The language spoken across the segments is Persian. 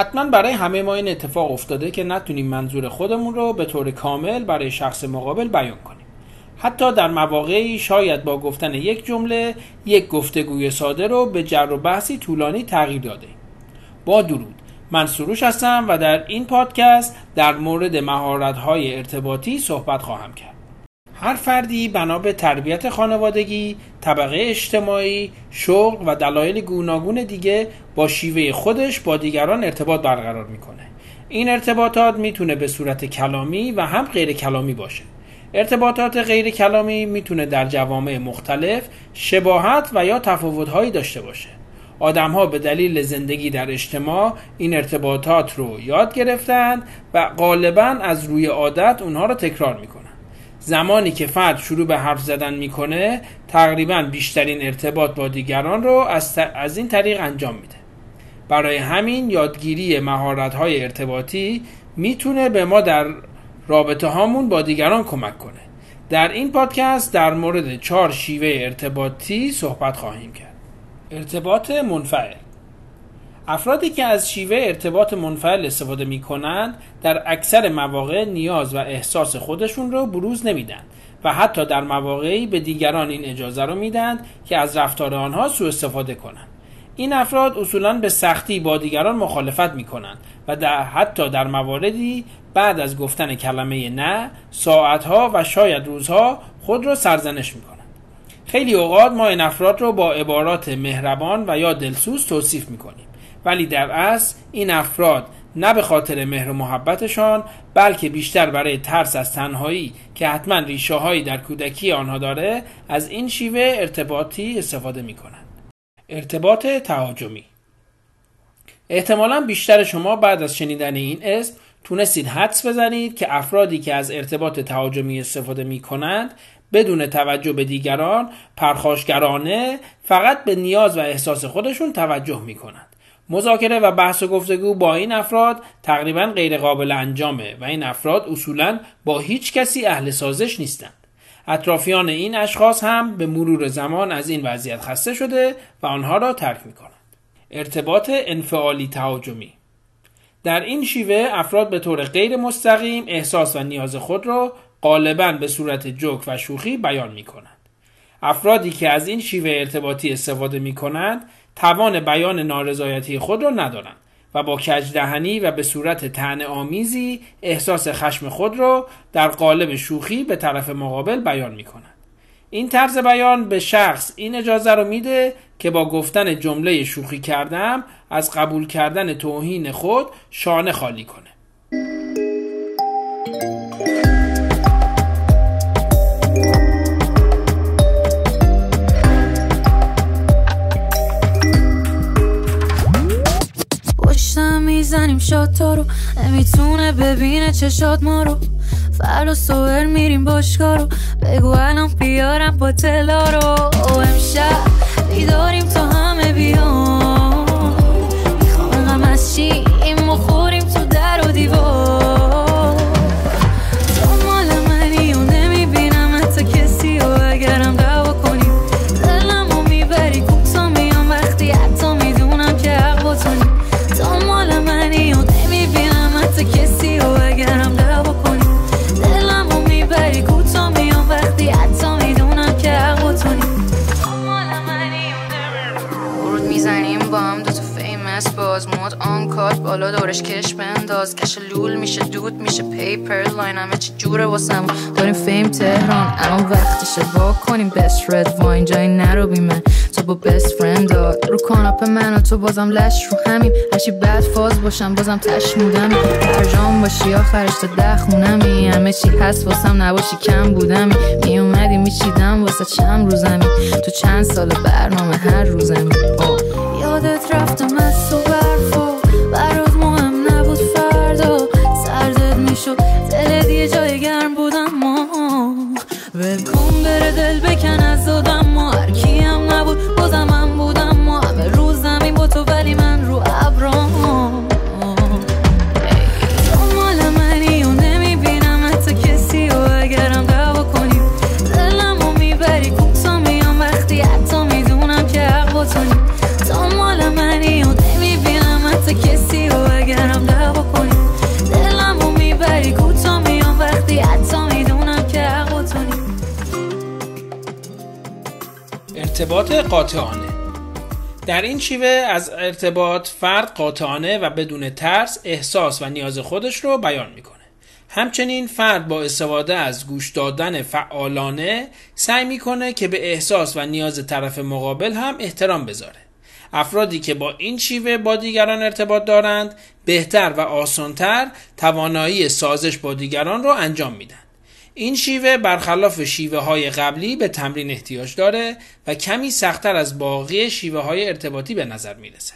حتما برای همه ما این اتفاق افتاده که نتونیم منظور خودمون رو به طور کامل برای شخص مقابل بیان کنیم. حتی در مواقعی شاید با گفتن یک جمله یک گفتگوی ساده رو به جر و بحثی طولانی تغییر داده با درود من سروش هستم و در این پادکست در مورد مهارت‌های ارتباطی صحبت خواهم کرد. هر فردی بنا به تربیت خانوادگی، طبقه اجتماعی، شغل و دلایل گوناگون دیگه با شیوه خودش با دیگران ارتباط برقرار می‌کنه. این ارتباطات می‌تونه به صورت کلامی و هم غیر کلامی باشه. ارتباطات غیر کلامی می‌تونه در جوامع مختلف شباهت و یا تفاوتهایی داشته باشه. آدم ها به دلیل زندگی در اجتماع این ارتباطات رو یاد گرفتند و غالبا از روی عادت اونها رو تکرار می‌کنن. زمانی که فرد شروع به حرف زدن می‌کنه تقریبا بیشترین ارتباط با دیگران رو از, از این طریق انجام میده. برای همین یادگیری مهارت های ارتباطی می‌تونه به ما در رابطه هامون با دیگران کمک کنه. در این پادکست در مورد چهار شیوه ارتباطی صحبت خواهیم کرد. ارتباط منفعل افرادی که از شیوه ارتباط منفعل استفاده می کنند در اکثر مواقع نیاز و احساس خودشون رو بروز نمیدن و حتی در مواقعی به دیگران این اجازه رو میدن که از رفتار آنها سوء استفاده کنند این افراد اصولا به سختی با دیگران مخالفت می کنند و در حتی در مواردی بعد از گفتن کلمه نه ساعتها و شاید روزها خود را سرزنش می کنند. خیلی اوقات ما این افراد را با عبارات مهربان و یا دلسوز توصیف می کنیم ولی در اصل این افراد نه به خاطر مهر و محبتشان بلکه بیشتر برای ترس از تنهایی که حتما ریشه هایی در کودکی آنها داره از این شیوه ارتباطی استفاده می کنند. ارتباط تهاجمی احتمالا بیشتر شما بعد از شنیدن این اسم تونستید حدس بزنید که افرادی که از ارتباط تهاجمی استفاده می کنند بدون توجه به دیگران پرخاشگرانه فقط به نیاز و احساس خودشون توجه می کنند. مذاکره و بحث و گفتگو با این افراد تقریبا غیر قابل انجامه و این افراد اصولا با هیچ کسی اهل سازش نیستند. اطرافیان این اشخاص هم به مرور زمان از این وضعیت خسته شده و آنها را ترک می کنند. ارتباط انفعالی تهاجمی در این شیوه افراد به طور غیر مستقیم احساس و نیاز خود را غالبا به صورت جوک و شوخی بیان می کنند. افرادی که از این شیوه ارتباطی استفاده می کنند توان بیان نارضایتی خود را ندارند و با کجدهنی و به صورت تن آمیزی احساس خشم خود را در قالب شوخی به طرف مقابل بیان می کنند. این طرز بیان به شخص این اجازه رو میده که با گفتن جمله شوخی کردم از قبول کردن توهین خود شانه خالی کنه. می‌زنیم شاتا رو. نمی‌تونه ببینه چشات ما رو. فردا صبح میریم باشگاه رو. بگو الان بیارم با تلا رو. امشب بیداریم تا دورش کش بنداز کش لول میشه دود میشه پیپر لاین همه چی جوره واسم. داریم فیم تهران الان وقتشه با کنیم بست رد واین جایی نرو بیمه تو با بست فرند رو کاناپ من و تو بازم لش رو همین هرچی بد فاز باشم بازم تشمودمی فرجام باشی آخرش تا ده خونمی. همه چی هست واسم نباشی کم بودمی. می اومدی میچیدم واسه چند روزمی. تو چند سال برنامه هر روزمی. یادت رفتم از تو ارتباط قاطعانه. در این شیوه از ارتباط فرد قاطعانه و بدون ترس احساس و نیاز خودش رو بیان می‌کنه. همچنین فرد با استفاده از گوش دادن فعالانه سعی می‌کنه که به احساس و نیاز طرف مقابل هم احترام بذاره. افرادی که با این شیوه با دیگران ارتباط دارند بهتر و آسانتر توانایی سازش با دیگران را انجام میدن. این شیوه برخلاف شیوه های قبلی به تمرین احتیاج داره و کمی سختتر از باقی شیوه های ارتباطی به نظر می‌رسه.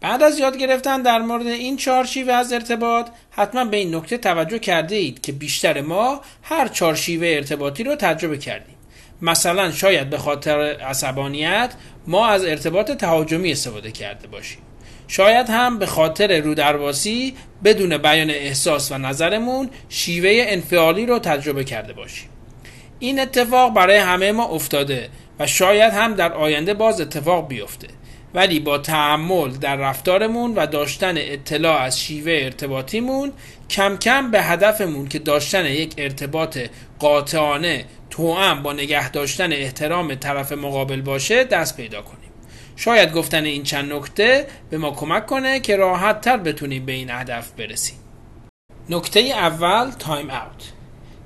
بعد از یاد گرفتن در مورد این چهار شیوه از ارتباط حتما به این نکته توجه کرده اید که بیشتر ما هر چهار شیوه ارتباطی رو تجربه کردیم. مثلا شاید به خاطر عصبانیت ما از ارتباط تهاجمی استفاده کرده باشیم. شاید هم به خاطر رودرواسی بدون بیان احساس و نظرمون شیوه انفعالی رو تجربه کرده باشیم. این اتفاق برای همه ما افتاده و شاید هم در آینده باز اتفاق بیفته. ولی با تعمل در رفتارمون و داشتن اطلاع از شیوه ارتباطیمون کم کم به هدفمون که داشتن یک ارتباط قاطعانه توأم با نگه داشتن احترام طرف مقابل باشه دست پیدا کنیم. شاید گفتن این چند نکته به ما کمک کنه که راحت تر بتونیم به این هدف برسیم. نکته اول time out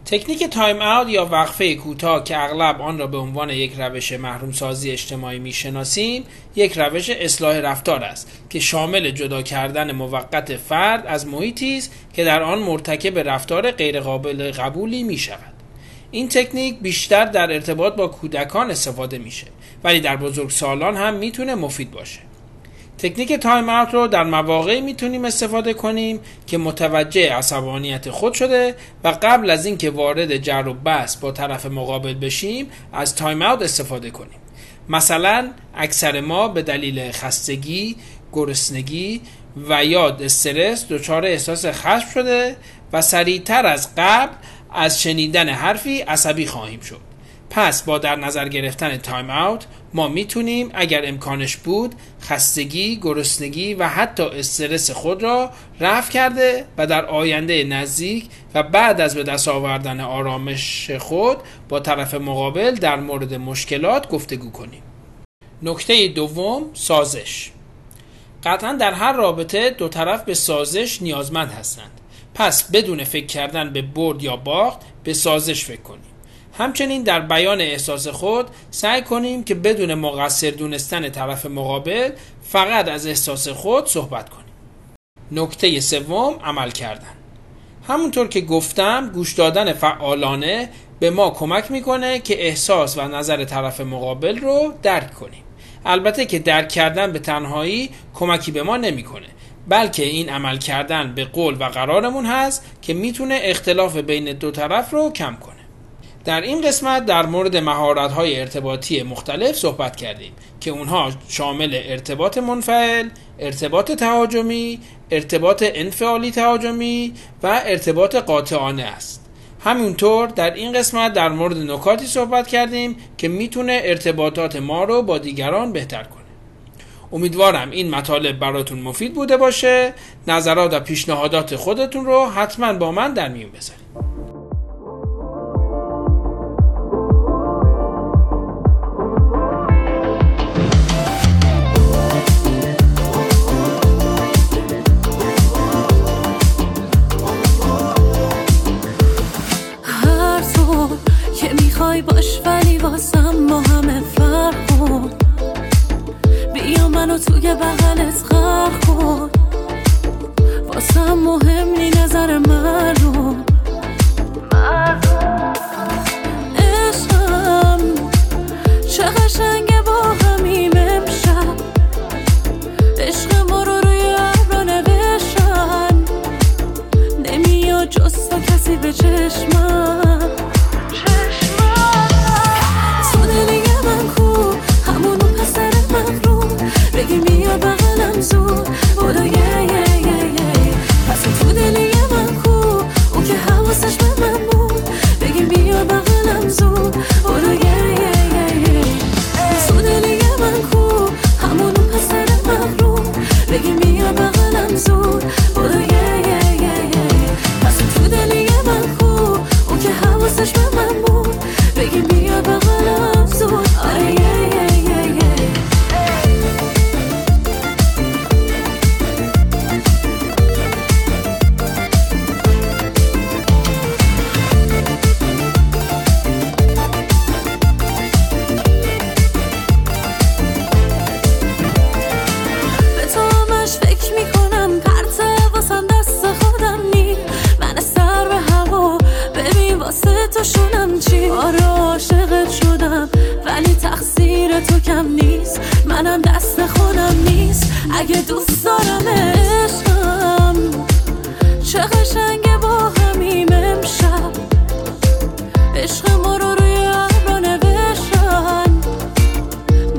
تکنیک time out یا وقفه کوتاه که اغلب آن را به عنوان یک روش محروم سازی اجتماعی می‌شناسیم یک روش اصلاح رفتار است که شامل جدا کردن موقت فرد از محیطی است که در آن مرتکب رفتار غیرقابل قبولی می شود. این تکنیک بیشتر در ارتباط با کودکان استفاده میشه ولی در بزرگسالان هم می‌تونه مفید باشه. تکنیک time out رو در مواقعی می‌تونیم استفاده کنیم که متوجه عصبانیت خود شده و قبل از اینکه وارد جر و بحث با طرف مقابل بشیم از time out استفاده کنیم. مثلا اکثر ما به دلیل خستگی، گرسنگی و یا استرس دچار احساس خشم شده و سریعتر از قبل از شنیدن حرفی عصبی خواهیم شد. پس با در نظر گرفتن تایم اوت ما می‌تونیم اگر امکانش بود خستگی، گرسنگی و حتی استرس خود را رفع کرده و در آینده نزدیک و بعد از به دست آوردن آرامش خود با طرف مقابل در مورد مشکلات گفتگو کنیم. نکته دوم سازش. قطعا در هر رابطه دو طرف به سازش نیازمند هستند. پس بدون فکر کردن به برد یا باخت به سازش فکر کنیم. همچنین در بیان احساس خود سعی کنیم که بدون مقصر دونستن طرف مقابل فقط از احساس خود صحبت کنیم. نکته سوم عمل کردن. همونطور که گفتم گوش دادن فعالانه به ما کمک می‌کنه که احساس و نظر طرف مقابل رو درک کنیم. البته که درک کردن به تنهایی کمکی به ما نمی‌کنه بلکه این عمل کردن به قول و قرارمون هست که می‌تونه اختلاف بین دو طرف رو کم کنه. در این قسمت در مورد مهارت های ارتباطی مختلف صحبت کردیم که اونها شامل ارتباط منفعل، ارتباط تهاجمی، ارتباط انفعالی تهاجمی و ارتباط قاطعانه است. همینطور در این قسمت در مورد نکاتی صحبت کردیم که می‌تونه ارتباطات ما رو با دیگران بهتر کنه. امیدوارم این مطالب براتون مفید بوده باشه. نظرات و پیشنهادات خودتون رو حتما با من در میون بذارید. به چشمم. شونم چی؟ آره عاشقت شدم ولی تقصیر تو کم نیست. منم دست خودم نیست. اگه دوست دارم عشقم چه قشنگه با همیم امشب. عشق ما رو روی عبرا نوشتن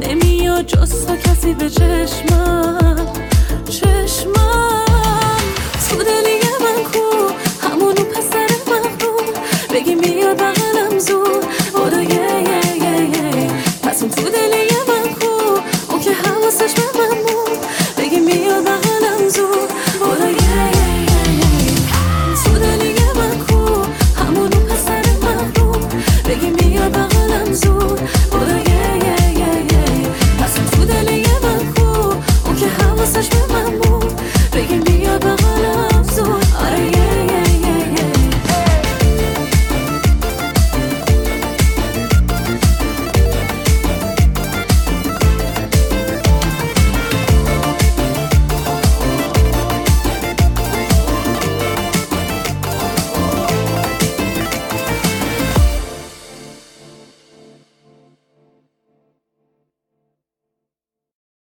نمیاد جز تو کسی به چشمم.